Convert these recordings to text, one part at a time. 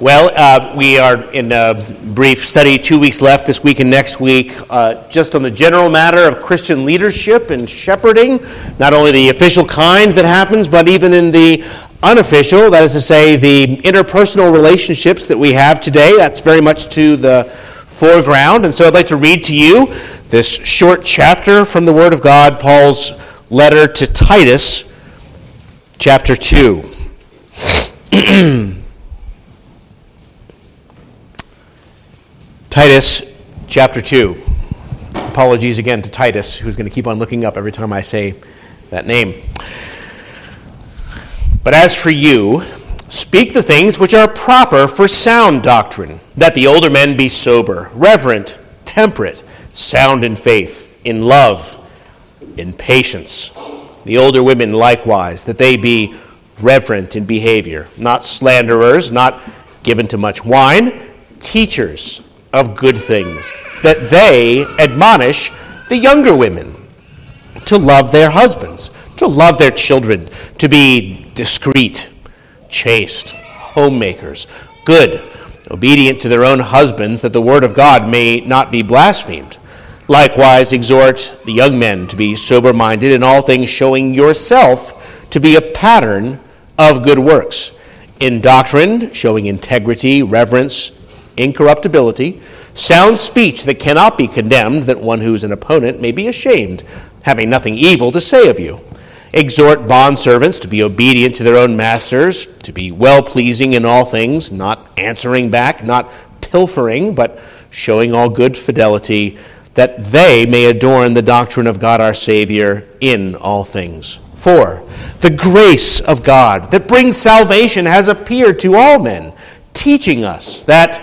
Well, uh, we are in a brief study, two weeks left this week and next week, uh, just on the general matter of Christian leadership and shepherding, not only the official kind that happens, but even in the unofficial, that is to say, the interpersonal relationships that we have today. That's very much to the foreground. And so I'd like to read to you this short chapter from the Word of God, Paul's letter to Titus, chapter 2. Titus chapter 2. Apologies again to Titus, who's going to keep on looking up every time I say that name. But as for you, speak the things which are proper for sound doctrine, that the older men be sober, reverent, temperate, sound in faith, in love, in patience. The older women likewise, that they be reverent in behavior, not slanderers, not given to much wine, teachers of good things, that they admonish the younger women to love their husbands, to love their children, to be discreet, chaste, homemakers, good, obedient to their own husbands, that the word of God may not be blasphemed. Likewise, exhort the young men to be sober minded in all things, showing yourself to be a pattern of good works. In doctrine, showing integrity, reverence, incorruptibility, sound speech that cannot be condemned, that one who is an opponent may be ashamed, having nothing evil to say of you. Exhort bondservants to be obedient to their own masters, to be well pleasing in all things, not answering back, not pilfering, but showing all good fidelity, that they may adorn the doctrine of God our Savior in all things. For the grace of God that brings salvation has appeared to all men, teaching us that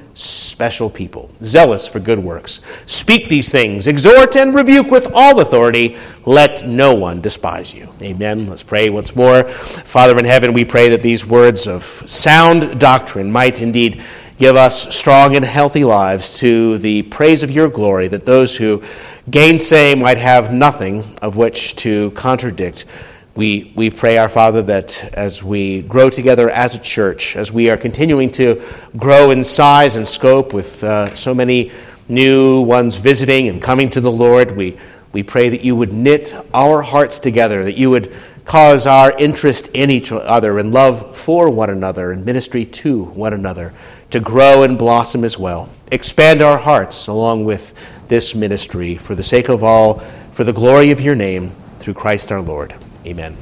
special people, zealous for good works. Speak these things, exhort and rebuke with all authority. Let no one despise you. Amen. Let's pray once more. Father in heaven, we pray that these words of sound doctrine might indeed give us strong and healthy lives to the praise of your glory, that those who gainsay might have nothing of which to contradict we, we pray, our Father, that as we grow together as a church, as we are continuing to grow in size and scope with uh, so many new ones visiting and coming to the Lord, we, we pray that you would knit our hearts together, that you would cause our interest in each other and love for one another and ministry to one another to grow and blossom as well. Expand our hearts along with this ministry for the sake of all, for the glory of your name, through Christ our Lord. Amen.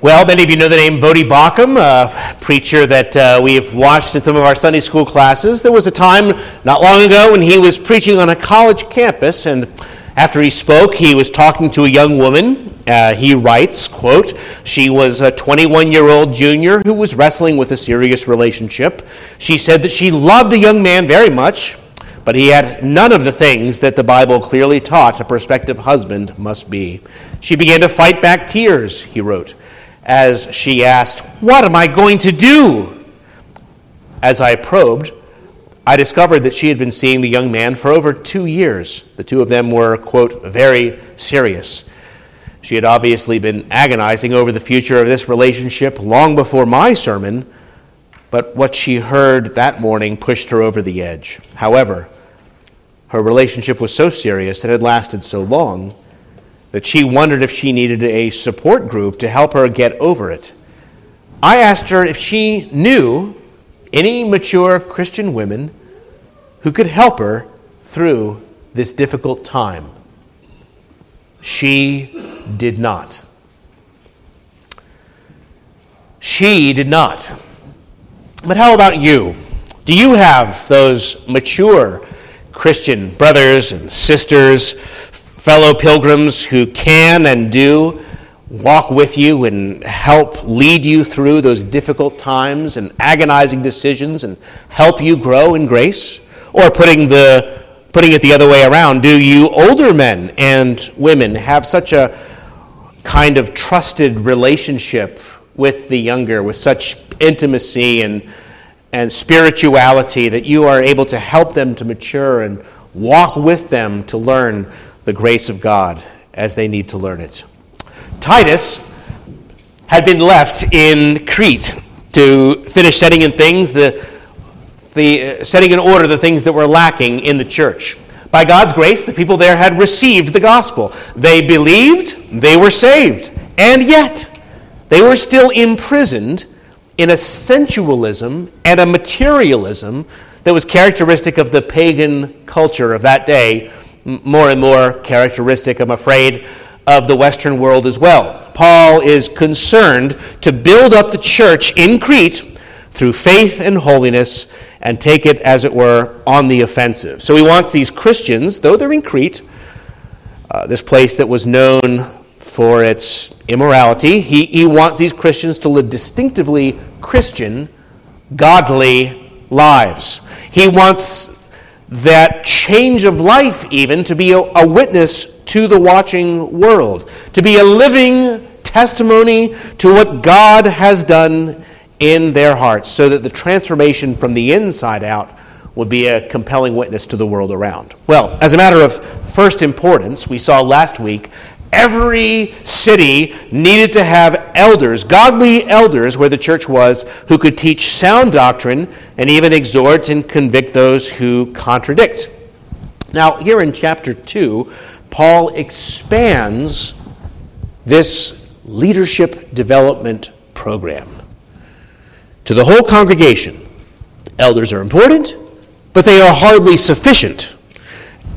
Well, many of you know the name Voddie Baucham, a preacher that uh, we have watched in some of our Sunday school classes. There was a time not long ago when he was preaching on a college campus, and after he spoke, he was talking to a young woman. Uh, he writes, quote, She was a 21-year-old junior who was wrestling with a serious relationship. She said that she loved a young man very much, but he had none of the things that the Bible clearly taught a prospective husband must be. She began to fight back tears, he wrote, as she asked, What am I going to do? As I probed, I discovered that she had been seeing the young man for over two years. The two of them were, quote, very serious. She had obviously been agonizing over the future of this relationship long before my sermon, but what she heard that morning pushed her over the edge. However, her relationship was so serious and had lasted so long that she wondered if she needed a support group to help her get over it. I asked her if she knew any mature Christian women who could help her through this difficult time. She did not. She did not. But how about you? Do you have those mature Christian brothers and sisters, fellow pilgrims who can and do walk with you and help lead you through those difficult times and agonizing decisions and help you grow in grace? Or putting the Putting it the other way around, do you older men and women have such a kind of trusted relationship with the younger, with such intimacy and, and spirituality that you are able to help them to mature and walk with them to learn the grace of God as they need to learn it. Titus had been left in Crete to finish setting in things the, the uh, setting in order the things that were lacking in the church. By God's grace, the people there had received the gospel. They believed, they were saved, and yet they were still imprisoned in a sensualism and a materialism that was characteristic of the pagan culture of that day, more and more characteristic, I'm afraid, of the Western world as well. Paul is concerned to build up the church in Crete through faith and holiness and take it, as it were, on the offensive. So he wants these Christians, though they're in Crete, uh, this place that was known for its immorality, he, he wants these Christians to live distinctively Christian, godly lives. He wants that change of life, even, to be a, a witness to the watching world, to be a living testimony to what God has done in their hearts, so that the transformation from the inside out would be a compelling witness to the world around. Well, as a matter of first importance, we saw last week every city needed to have elders, godly elders, where the church was, who could teach sound doctrine and even exhort and convict those who contradict. Now, here in chapter 2, Paul expands this leadership development program to the whole congregation. Elders are important, but they are hardly sufficient.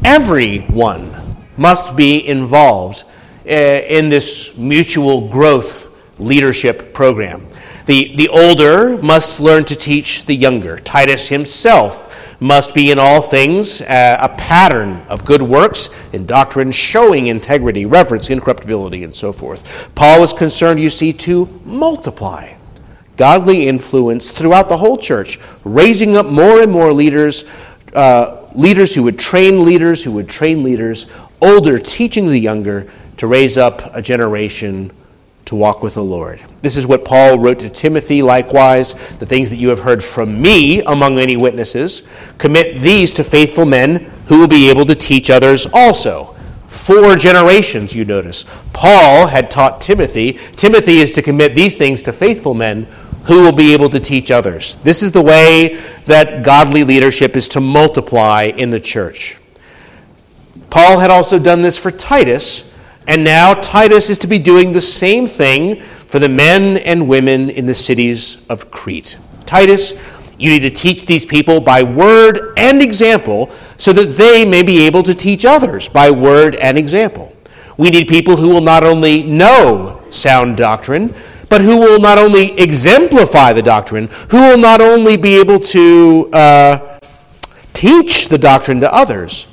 Everyone must be involved in this mutual growth leadership program. The, the older must learn to teach the younger. Titus himself must be in all things uh, a pattern of good works in doctrine, showing integrity, reverence, incorruptibility, and so forth. Paul is concerned, you see, to multiply godly influence throughout the whole church, raising up more and more leaders, uh, leaders who would train leaders, who would train leaders, older teaching the younger to raise up a generation to walk with the Lord. This is what Paul wrote to Timothy likewise, the things that you have heard from me among many witnesses. Commit these to faithful men who will be able to teach others also. Four generations, you notice. Paul had taught Timothy. Timothy is to commit these things to faithful men who will be able to teach others. This is the way that godly leadership is to multiply in the church. Paul had also done this for Titus and now Titus is to be doing the same thing for the men and women in the cities of Crete. Titus, you need to teach these people by word and example so that they may be able to teach others by word and example. We need people who will not only know sound doctrine, but who will not only exemplify the doctrine, who will not only be able to uh, teach the doctrine to others,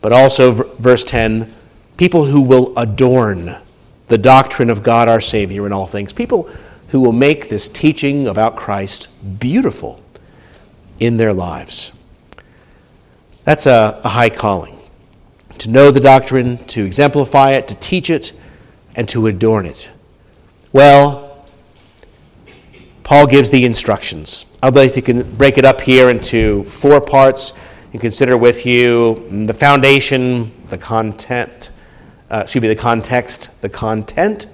but also, verse 10, people who will adorn the doctrine of God our Savior in all things, people who will make this teaching about Christ beautiful in their lives. That's a, a high calling to know the doctrine, to exemplify it, to teach it, and to adorn it. Well, Paul gives the instructions. I'd like to break it up here into four parts and consider with you the foundation, the content, uh, excuse me, the context, the content,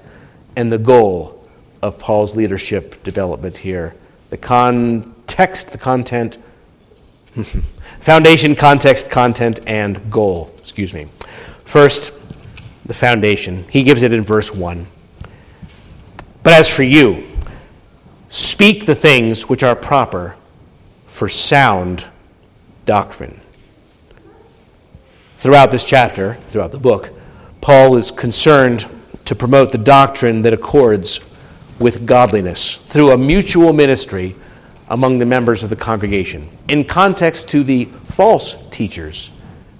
and the goal of Paul's leadership development here. The context, the content, foundation, context, content, and goal. Excuse me. First, the foundation. He gives it in verse 1. But as for you, speak the things which are proper for sound doctrine. Throughout this chapter, throughout the book, Paul is concerned to promote the doctrine that accords with godliness through a mutual ministry among the members of the congregation, in context to the false teachers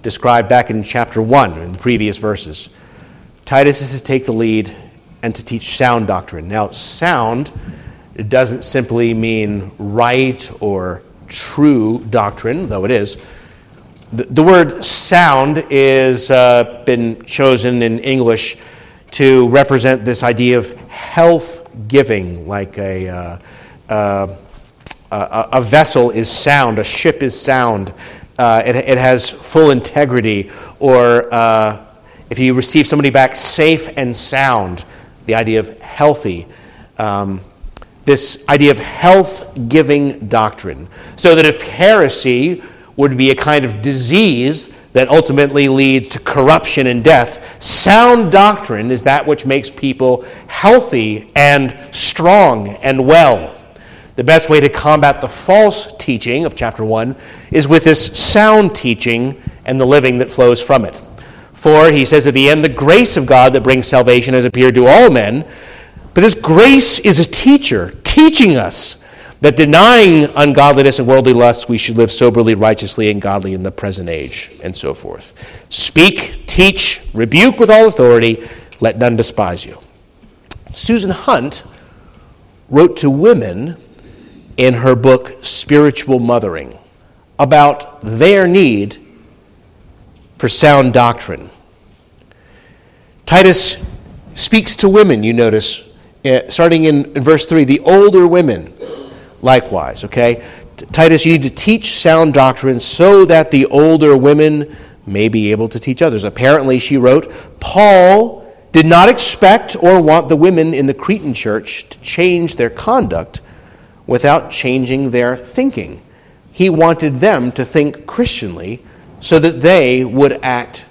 described back in chapter 1 in the previous verses. Titus is to take the lead and to teach sound doctrine. Now, sound doesn't simply mean right or true doctrine, though it is. The, the word sound is uh, been chosen in English to represent this idea of health giving, like a, uh, uh, a, a, vessel is sound, a ship is sound, uh, it, it, has full integrity, or uh, if you receive somebody back safe and sound, the idea of healthy. Um, this idea of health giving doctrine. So that if heresy would be a kind of disease that ultimately leads to corruption and death, sound doctrine is that which makes people healthy and strong and well. The best way to combat the false teaching of chapter 1 is with this sound teaching and the living that flows from it. For, he says at the end, the grace of God that brings salvation has appeared to all men. But this grace is a teacher, teaching us that denying ungodliness and worldly lusts, we should live soberly, righteously, and godly in the present age, and so forth. Speak, teach, rebuke with all authority, let none despise you. Susan Hunt wrote to women in her book Spiritual Mothering about their need for sound doctrine. Titus speaks to women, you notice, uh, starting in, in verse 3, the older women likewise, okay? Titus, you need to teach sound doctrine so that the older women may be able to teach others. Apparently, she wrote, Paul did not expect or want the women in the Cretan church to change their conduct without changing their thinking. He wanted them to think Christianly so that they would act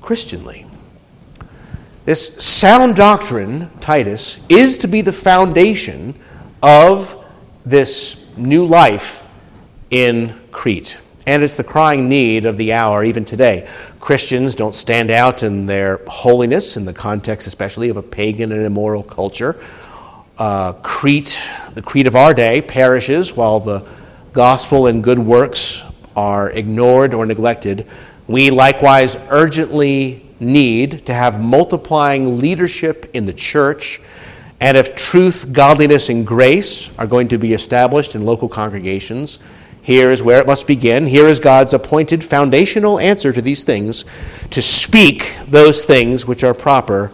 Christianly. This sound doctrine, Titus, is to be the foundation of this new life in Crete. And it's the crying need of the hour, even today. Christians don't stand out in their holiness, in the context especially of a pagan and immoral culture. Uh, Crete, the Crete of our day, perishes while the gospel and good works are ignored or neglected. We likewise urgently need to have multiplying leadership in the church and if truth, godliness, and grace are going to be established in local congregations, here is where it must begin. Here is God's appointed foundational answer to these things to speak those things which are proper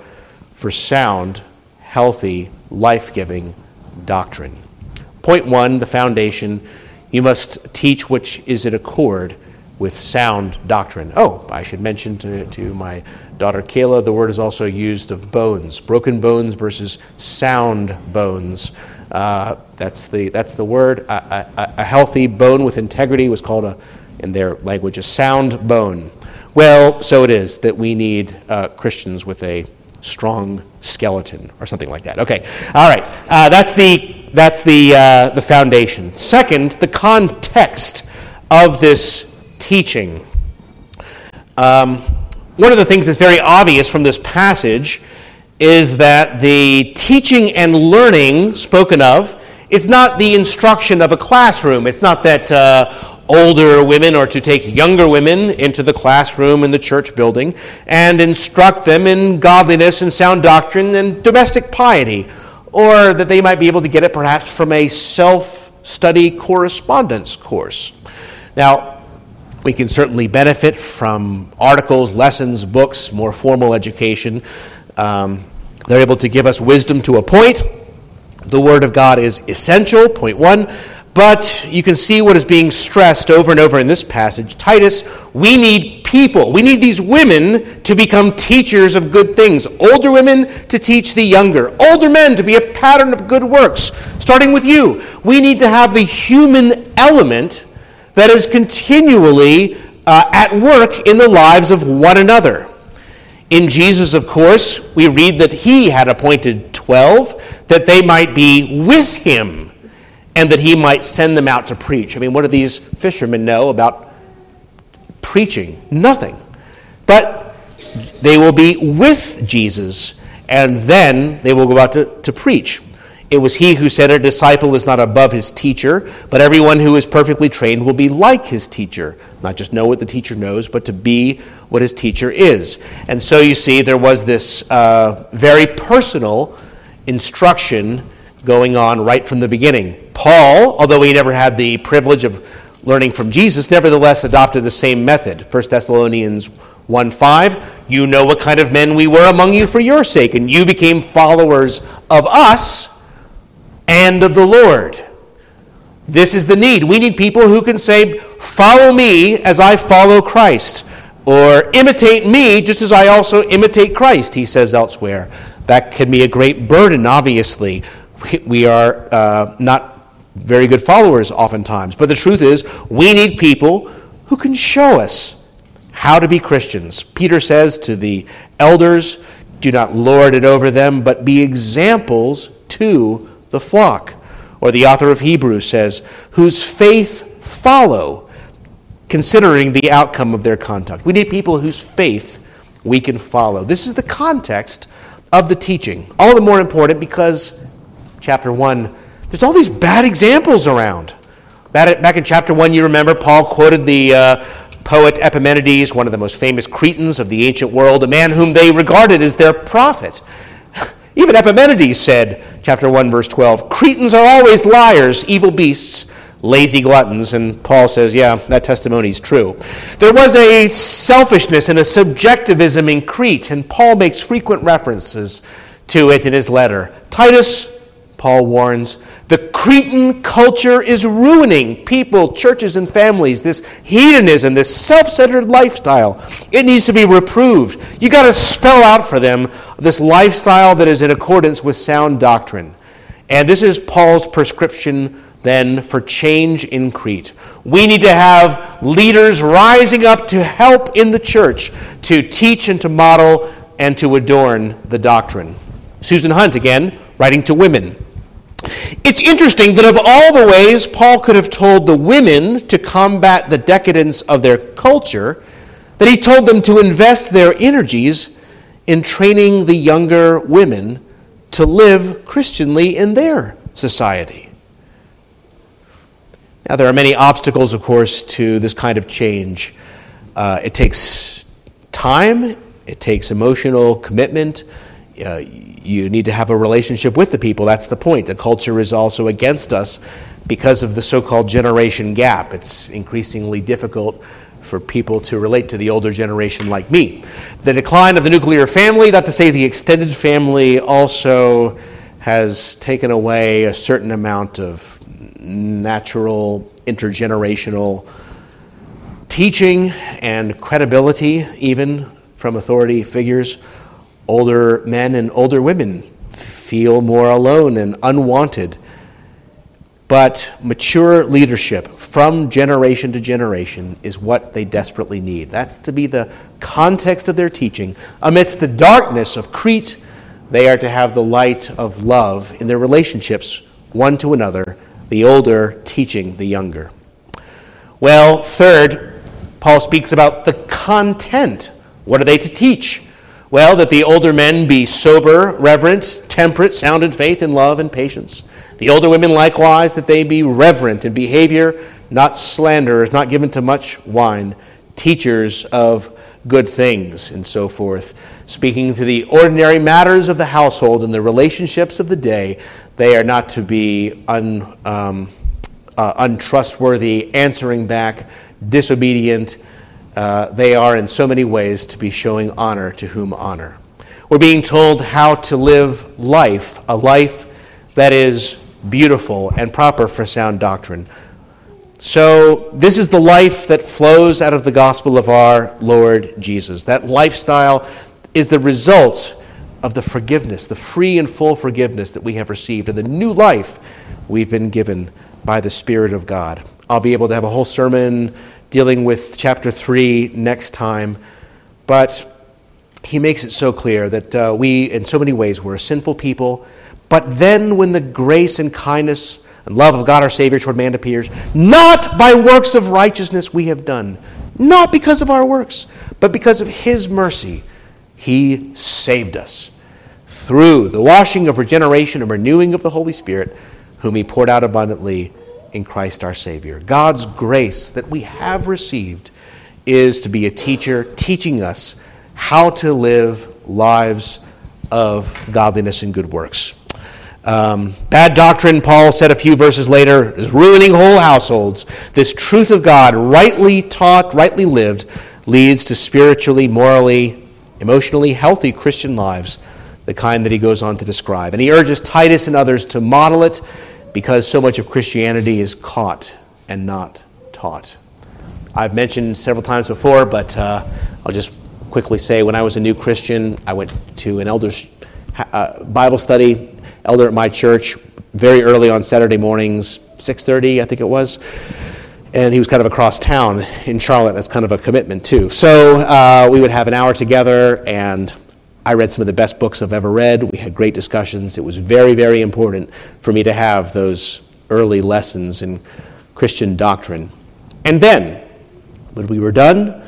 for sound, healthy, life giving doctrine. Point one the foundation you must teach which is in accord with sound doctrine. Oh, I should mention to, to my daughter Kayla, the word is also used of bones, broken bones versus sound bones. Uh, that's, the, that's the word. A, a, a, healthy bone with integrity was called, a, in their language, a sound bone. Well, so it is that we need uh, Christians with a strong skeleton or something like that. Okay, all right. Uh, that's the, that's the, uh, the foundation. Second, the context of this teaching. Um, one of the things that's very obvious from this passage is that the teaching and learning spoken of is not the instruction of a classroom. It's not that uh, older women are to take younger women into the classroom in the church building and instruct them in godliness and sound doctrine and domestic piety, or that they might be able to get it perhaps from a self study correspondence course. Now, we can certainly benefit from articles, lessons, books, more formal education. Um, they're able to give us wisdom to a point. The Word of God is essential, point one. But you can see what is being stressed over and over in this passage. Titus, we need people. We need these women to become teachers of good things. Older women to teach the younger. Older men to be a pattern of good works, starting with you. We need to have the human element that is continually uh, at work in the lives of one another. In Jesus, of course, we read that he had appointed 12 that they might be with him and that he might send them out to preach. I mean, what do these fishermen know about preaching? Nothing. But they will be with Jesus and then they will go out to, to preach. It was he who said, A disciple is not above his teacher, but everyone who is perfectly trained will be like his teacher. Not just know what the teacher knows, but to be what his teacher is. And so you see, there was this uh, very personal instruction going on right from the beginning. Paul, although he never had the privilege of learning from Jesus, nevertheless adopted the same method. 1 Thessalonians 1 5, you know what kind of men we were among you for your sake, and you became followers of us and of the Lord. This is the need. We need people who can say, Follow me as I follow Christ, or imitate me just as I also imitate Christ, he says elsewhere. That can be a great burden, obviously. We are uh, not very good followers oftentimes. But the truth is, we need people who can show us how to be Christians. Peter says to the elders, Do not lord it over them, but be examples to the flock. Or the author of Hebrews says, Whose faith follow, considering the outcome of their conduct. We need people whose faith we can follow. This is the context of the teaching. All the more important because, chapter 1, there's all these bad examples around. Back in chapter 1, you remember Paul quoted the uh, poet Epimenides, one of the most famous Cretans of the ancient world, a man whom they regarded as their prophet. Even Epimenides said, chapter 1, verse 12, Cretans are always liars, evil beasts, lazy gluttons. And Paul says, yeah, that testimony is true. There was a selfishness and a subjectivism in Crete, and Paul makes frequent references to it in his letter. Titus, Paul warns, the Cretan culture is ruining people, churches, and families. This hedonism, this self centered lifestyle, it needs to be reproved. You got to spell out for them this lifestyle that is in accordance with sound doctrine. And this is Paul's prescription then for change in Crete. We need to have leaders rising up to help in the church to teach and to model and to adorn the doctrine. Susan Hunt, again, writing to women. It's interesting that of all the ways Paul could have told the women to combat the decadence of their culture, that he told them to invest their energies in training the younger women to live Christianly in their society. Now, there are many obstacles, of course, to this kind of change. Uh, it takes time, it takes emotional commitment, uh, you need to have a relationship with the people. That's the point. The culture is also against us because of the so called generation gap. It's increasingly difficult for people to relate to the older generation like me. The decline of the nuclear family, not to say the extended family, also has taken away a certain amount of natural intergenerational teaching and credibility, even from authority figures older men and older women feel more alone and unwanted. But mature leadership from generation to generation is what they desperately need. That's to be the context of their teaching. Amidst the darkness of Crete, they are to have the light of love in their relationships one to another, the older teaching the younger. Well, third, Paul speaks about the content. What are they to teach? Well, that the older men be sober, reverent, temperate, sound in faith, in love, and patience. The older women likewise, that they be reverent in behavior, not slanderers, not given to much wine, teachers of good things, and so forth. Speaking to the ordinary matters of the household and the relationships of the day, they are not to be un, um, uh, untrustworthy, answering back, disobedient uh, they are in so many ways to be showing honor to whom honor. We're being told how to live life, a life that is beautiful and proper for sound doctrine. So, this is the life that flows out of the gospel of our Lord Jesus. That lifestyle is the result of the forgiveness, the free and full forgiveness that we have received, and the new life we've been given by the Spirit of God. I'll be able to have a whole sermon dealing with chapter 3 next time. But he makes it so clear that uh, we, in so many ways, we're a sinful people. But then, when the grace and kindness and love of God our Savior toward man appears, not by works of righteousness we have done, not because of our works, but because of His mercy, He saved us through the washing of regeneration and renewing of the Holy Spirit, whom He poured out abundantly in Christ our Savior. God's grace that we have received is to be a teacher teaching us how to live lives of godliness and good works. Um, bad doctrine, Paul said a few verses later, is ruining whole households. This truth of God, rightly taught, rightly lived, leads to spiritually, morally, emotionally healthy Christian lives, the kind that he goes on to describe. And he urges Titus and others to model it because so much of Christianity is caught and not taught. I've mentioned several times before, but uh, I'll just quickly say when I was a new Christian, I went to an elder's uh, Bible study, elder at my church, very early on Saturday mornings, 6:30, I think it was. And he was kind of across town in Charlotte. That's kind of a commitment too. So uh, we would have an hour together, and I read some of the best books I've ever read. We had great discussions. It was very, very important for me to have those early lessons in Christian doctrine. And then, when we were done,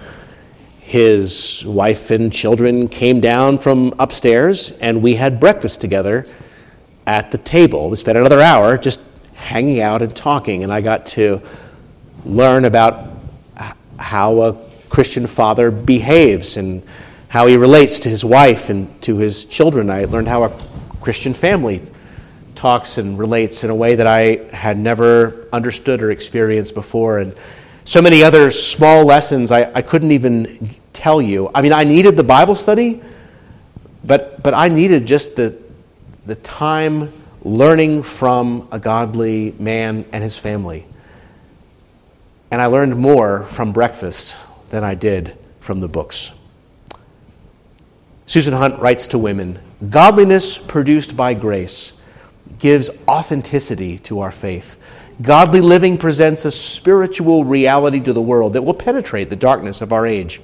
his wife and children came down from upstairs, and we had breakfast together at the table. We spent another hour just hanging out and talking, and I got to learn about how a Christian father behaves and how he relates to his wife and to his children. I learned how a Christian family talks and relates in a way that I had never understood or experienced before. And so many other small lessons I, I couldn't even tell you. I mean, I needed the Bible study, but, but I needed just the, the time learning from a godly man and his family. And I learned more from breakfast than I did from the books. Susan Hunt writes to women Godliness produced by grace gives authenticity to our faith. Godly living presents a spiritual reality to the world that will penetrate the darkness of our age.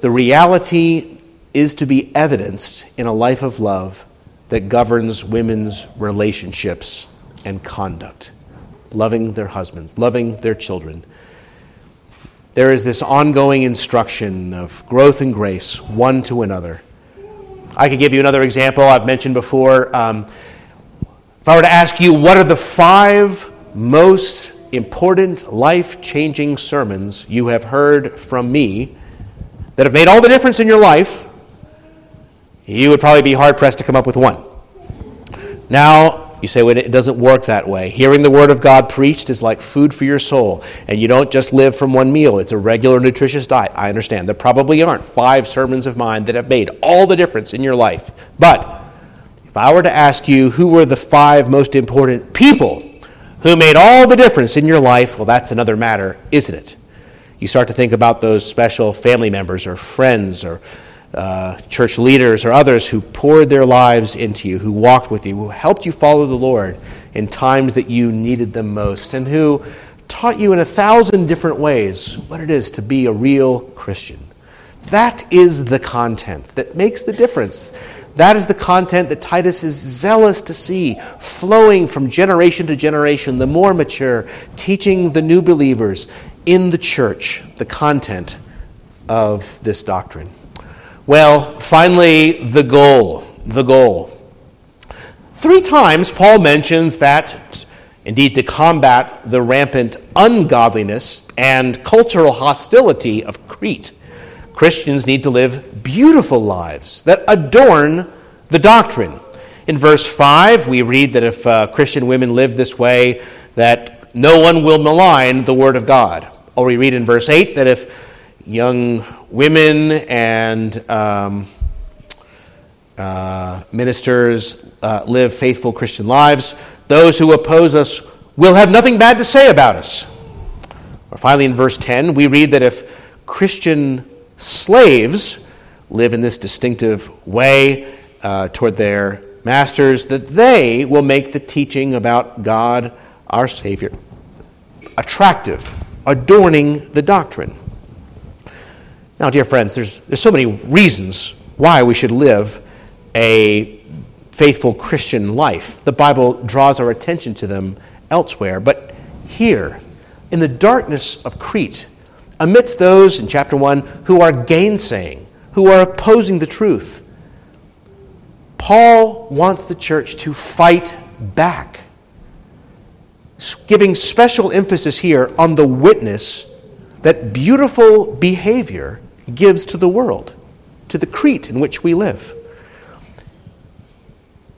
The reality is to be evidenced in a life of love that governs women's relationships and conduct, loving their husbands, loving their children. There is this ongoing instruction of growth and grace, one to another. I could give you another example I've mentioned before. Um, if I were to ask you, what are the five most important life changing sermons you have heard from me that have made all the difference in your life, you would probably be hard pressed to come up with one. Now, you say, well, it doesn't work that way. Hearing the Word of God preached is like food for your soul, and you don't just live from one meal. It's a regular, nutritious diet. I understand. There probably aren't five sermons of mine that have made all the difference in your life. But if I were to ask you who were the five most important people who made all the difference in your life, well, that's another matter, isn't it? You start to think about those special family members or friends or uh, church leaders or others who poured their lives into you, who walked with you, who helped you follow the Lord in times that you needed them most, and who taught you in a thousand different ways what it is to be a real Christian. That is the content that makes the difference. That is the content that Titus is zealous to see flowing from generation to generation, the more mature, teaching the new believers in the church the content of this doctrine. Well, finally, the goal. The goal. Three times Paul mentions that, indeed, to combat the rampant ungodliness and cultural hostility of Crete Christians need to live beautiful lives that adorn the doctrine. In verse 5, we read that if uh, Christian women live this way, that no one will malign the word of God. Or we read in verse 8 that if young women and um, uh, ministers uh, live faithful Christian lives, those who oppose us will have nothing bad to say about us. Or finally, in verse 10, we read that if Christian slaves live in this distinctive way uh, toward their masters, that they will make the teaching about God, our Savior, attractive, adorning the doctrine. Now, dear friends, there's, there's so many reasons why we should live a faithful Christian life. The Bible draws our attention to them elsewhere, but here, in the darkness of Crete, amidst those in chapter 1 who are gainsaying, who are opposing the truth. Paul wants the church to fight back, giving special emphasis here on the witness that beautiful behavior gives to the world, to the Crete in which we live.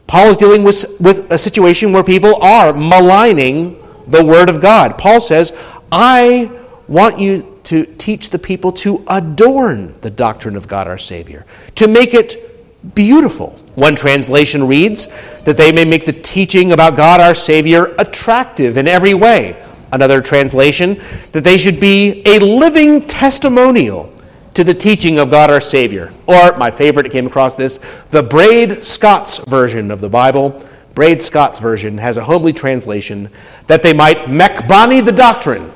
Paul is dealing with, with a situation where people are maligning the Word of God. Paul says, I want you to teach the people to adorn the doctrine of God our Savior, to make it beautiful. One translation reads that they may make the teaching about God our Savior attractive in every way. Another translation, that they should be a living testimonial to the teaching of God our Savior. Or, my favorite, came across this, the Braid Scots version of the Bible. Braid Scots version has a homely translation that they might make bonny the doctrine.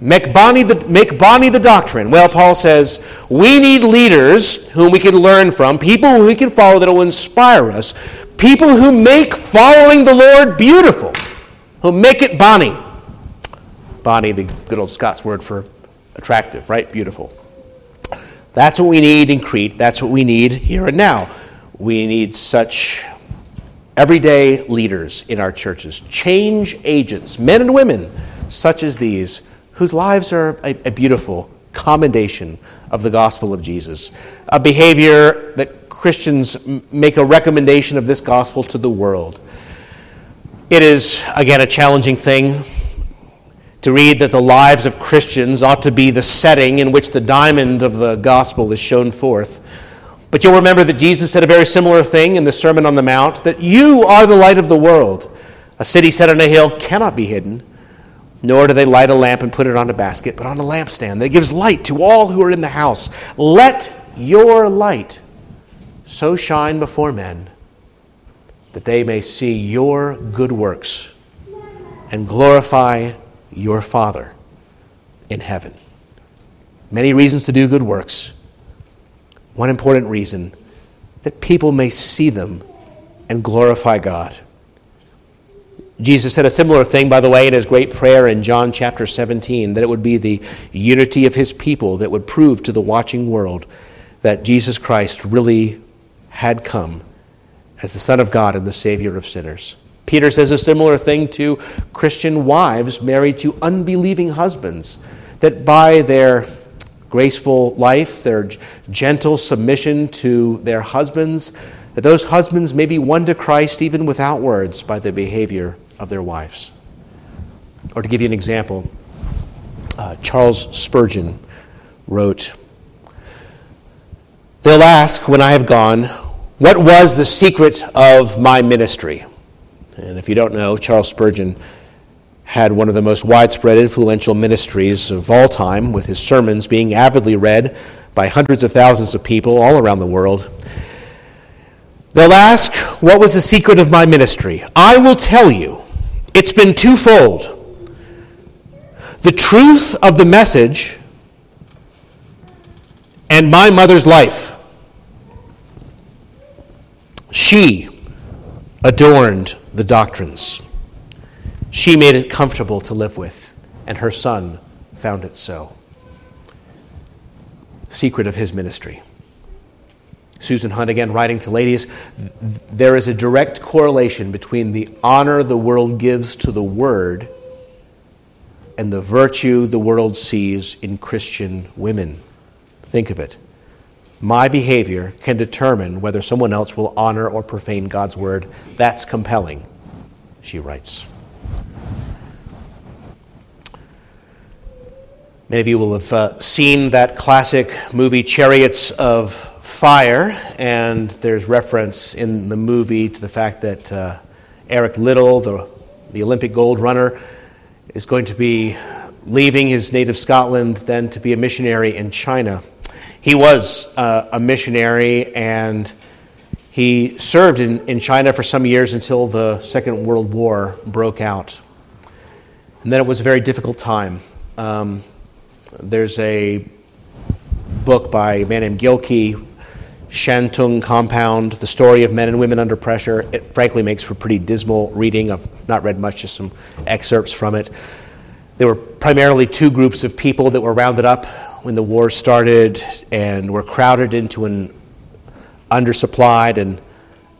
Make bonny the, make bonny the doctrine. Well, Paul says we need leaders whom we can learn from, people who we can follow that will inspire us, people who make following the Lord beautiful, who make it bonny. Bonny, the good old Scots word for attractive, right? Beautiful. That's what we need in Crete. That's what we need here and now. We need such everyday leaders in our churches, change agents, men and women such as these, whose lives are a, a beautiful commendation of the gospel of Jesus. A behavior that Christians make a recommendation of this gospel to the world. It is, again, a challenging thing to read that the lives of Christians ought to be the setting in which the diamond of the gospel is shown forth. But you'll remember that Jesus said a very similar thing in the Sermon on the Mount that you are the light of the world. A city set on a hill cannot be hidden, nor do they light a lamp and put it on a basket, but on a lampstand that gives light to all who are in the house. Let your light so shine before men that they may see your good works and glorify your Father in heaven. Many reasons to do good works. One important reason that people may see them and glorify God. Jesus said a similar thing, by the way, in his great prayer in John chapter 17, that it would be the unity of his people that would prove to the watching world that Jesus Christ really had come as the Son of God and the Savior of sinners. Peter says a similar thing to Christian wives married to unbelieving husbands, that by their graceful life, their gentle submission to their husbands, that those husbands may be won to Christ even without words by the behavior of their wives. Or to give you an example, uh, Charles Spurgeon wrote, They'll ask when I have gone, What was the secret of my ministry? And if you don't know, Charles Spurgeon had one of the most widespread influential ministries of all time, with his sermons being avidly read by hundreds of thousands of people all around the world. They'll ask, What was the secret of my ministry? I will tell you, it's been twofold. The truth of the message and my mother's life. She adorned the doctrines. She made it comfortable to live with, and her son found it so. Secret of his ministry. Susan Hunt, again, writing to ladies, there is a direct correlation between the honor the world gives to the word and the virtue the world sees in Christian women. Think of it. My behavior can determine whether someone else will honor or profane God's word. That's compelling, she writes. Many of you will have uh, seen that classic movie, Chariots of Fire, and there's reference in the movie to the fact that uh, Eric Liddell, the, the Olympic gold runner, is going to be leaving his native Scotland then to be a missionary in China. He was uh, a missionary and he served in, in China for some years until the Second World War broke out. And then it was a very difficult time. Um, there's a book by a man named Gilkey, Shantung Compound, The Story of Men and Women Under Pressure. It frankly makes for pretty dismal reading. I've not read much, just some excerpts from it. There were primarily two groups of people that were rounded up when the war started and were crowded into an undersupplied and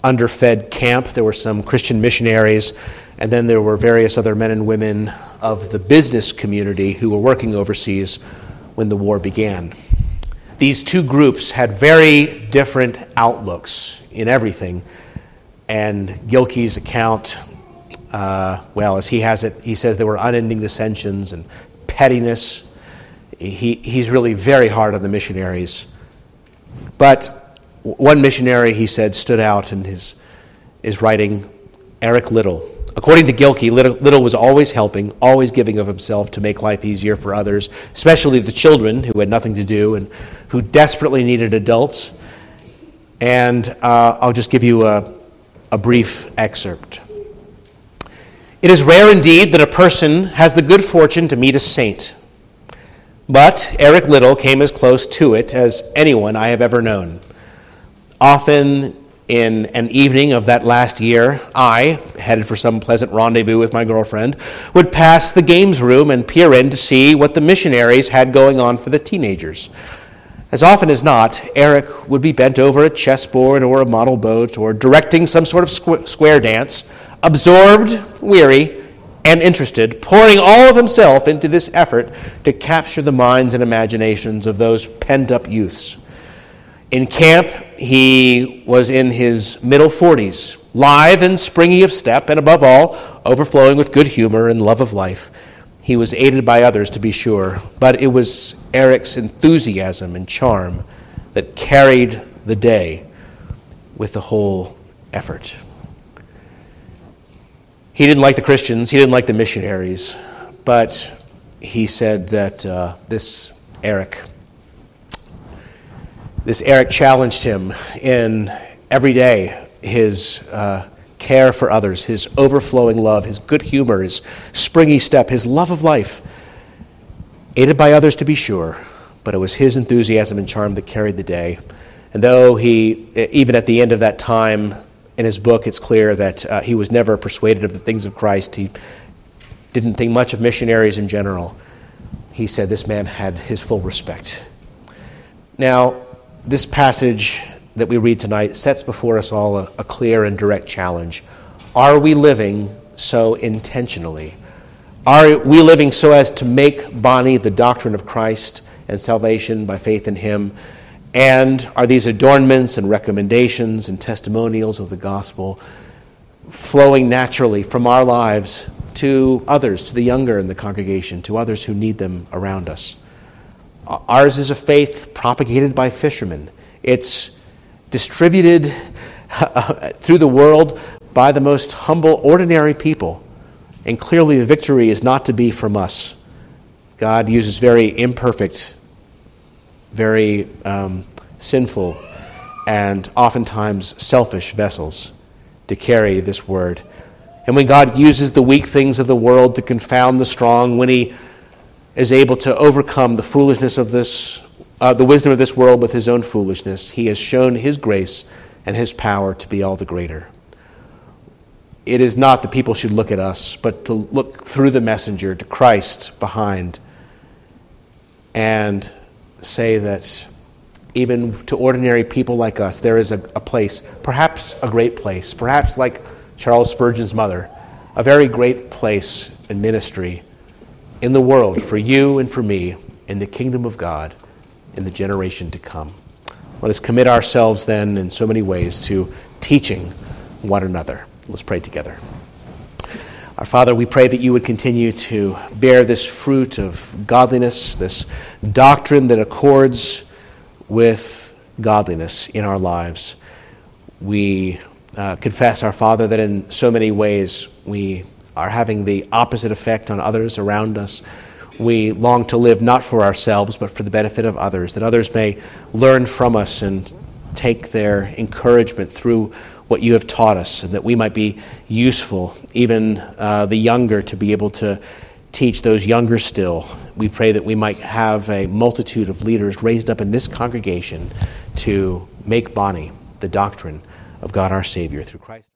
underfed camp. There were some Christian missionaries, and then there were various other men and women of the business community who were working overseas when the war began. These two groups had very different outlooks in everything, And Gilkey's account, uh, well, as he has it, he says there were unending dissensions and pettiness. He, he's really very hard on the missionaries. But one missionary, he said, stood out in his, his writing, Eric Liddell. According to Gilkey, Liddell was always helping, always giving of himself to make life easier for others, especially the children who had nothing to do and who desperately needed adults. And uh, I'll just give you a, a brief excerpt. It is rare indeed that a person has the good fortune to meet a saint. But Eric Liddell came as close to it as anyone I have ever known. Often in an evening of that last year, I, headed for some pleasant rendezvous with my girlfriend, would pass the games room and peer in to see what the missionaries had going on for the teenagers. As often as not, Eric would be bent over a chessboard or a model boat or directing some sort of square dance, absorbed, weary, and interested, pouring all of himself into this effort to capture the minds and imaginations of those pent up youths. In camp, he was in his middle 40s, lithe and springy of step, and above all, overflowing with good humor and love of life. He was aided by others, to be sure, but it was Eric's enthusiasm and charm that carried the day with the whole effort. He didn't like the Christians, he didn't like the missionaries, but he said that uh, this Eric this Eric challenged him in every day his uh, care for others, his overflowing love, his good humor, his springy step, his love of life. Aided by others, to be sure, but it was his enthusiasm and charm that carried the day. And though he, even at the end of that time in his book, it's clear that uh, he was never persuaded of the things of Christ, he didn't think much of missionaries in general. He said this man had his full respect. Now, this passage that we read tonight sets before us all a, a, clear and direct challenge. Are we living so intentionally? Are we living so as to make Bonnie the doctrine of Christ and salvation by faith in Him? And are these adornments and recommendations and testimonials of the gospel flowing naturally from our lives to others, to the younger in the congregation, to others who need them around us? Ours is a faith propagated by fishermen. It's distributed through the world by the most humble, ordinary people. And clearly, the victory is not to be from us. God uses very imperfect, very um, sinful, and oftentimes selfish vessels to carry this word. And when God uses the weak things of the world to confound the strong, when He is able to overcome the foolishness of this, uh, the wisdom of this world with his own foolishness. He has shown his grace and his power to be all the greater. It is not that people should look at us, but to look through the messenger to Christ behind and say that even to ordinary people like us, there is a, a place, perhaps a great place, perhaps like Charles Spurgeon's mother, a very great place in ministry in the world for you and for me in the kingdom of God in the generation to come. Let us commit ourselves then in so many ways to teaching one another. Let's pray together. Our Father, we pray that you would continue to bear this fruit of godliness, this doctrine that accords with godliness in our lives. We uh, confess, our Father, that in so many ways we are having the opposite effect on others around us. We long to live not for ourselves, but for the benefit of others, that others may learn from us and take their encouragement through what you have taught us, and that we might be useful, even uh, the younger, to be able to teach those younger still. We pray that we might have a multitude of leaders raised up in this congregation to make Bonnie the doctrine of God our Savior through Christ.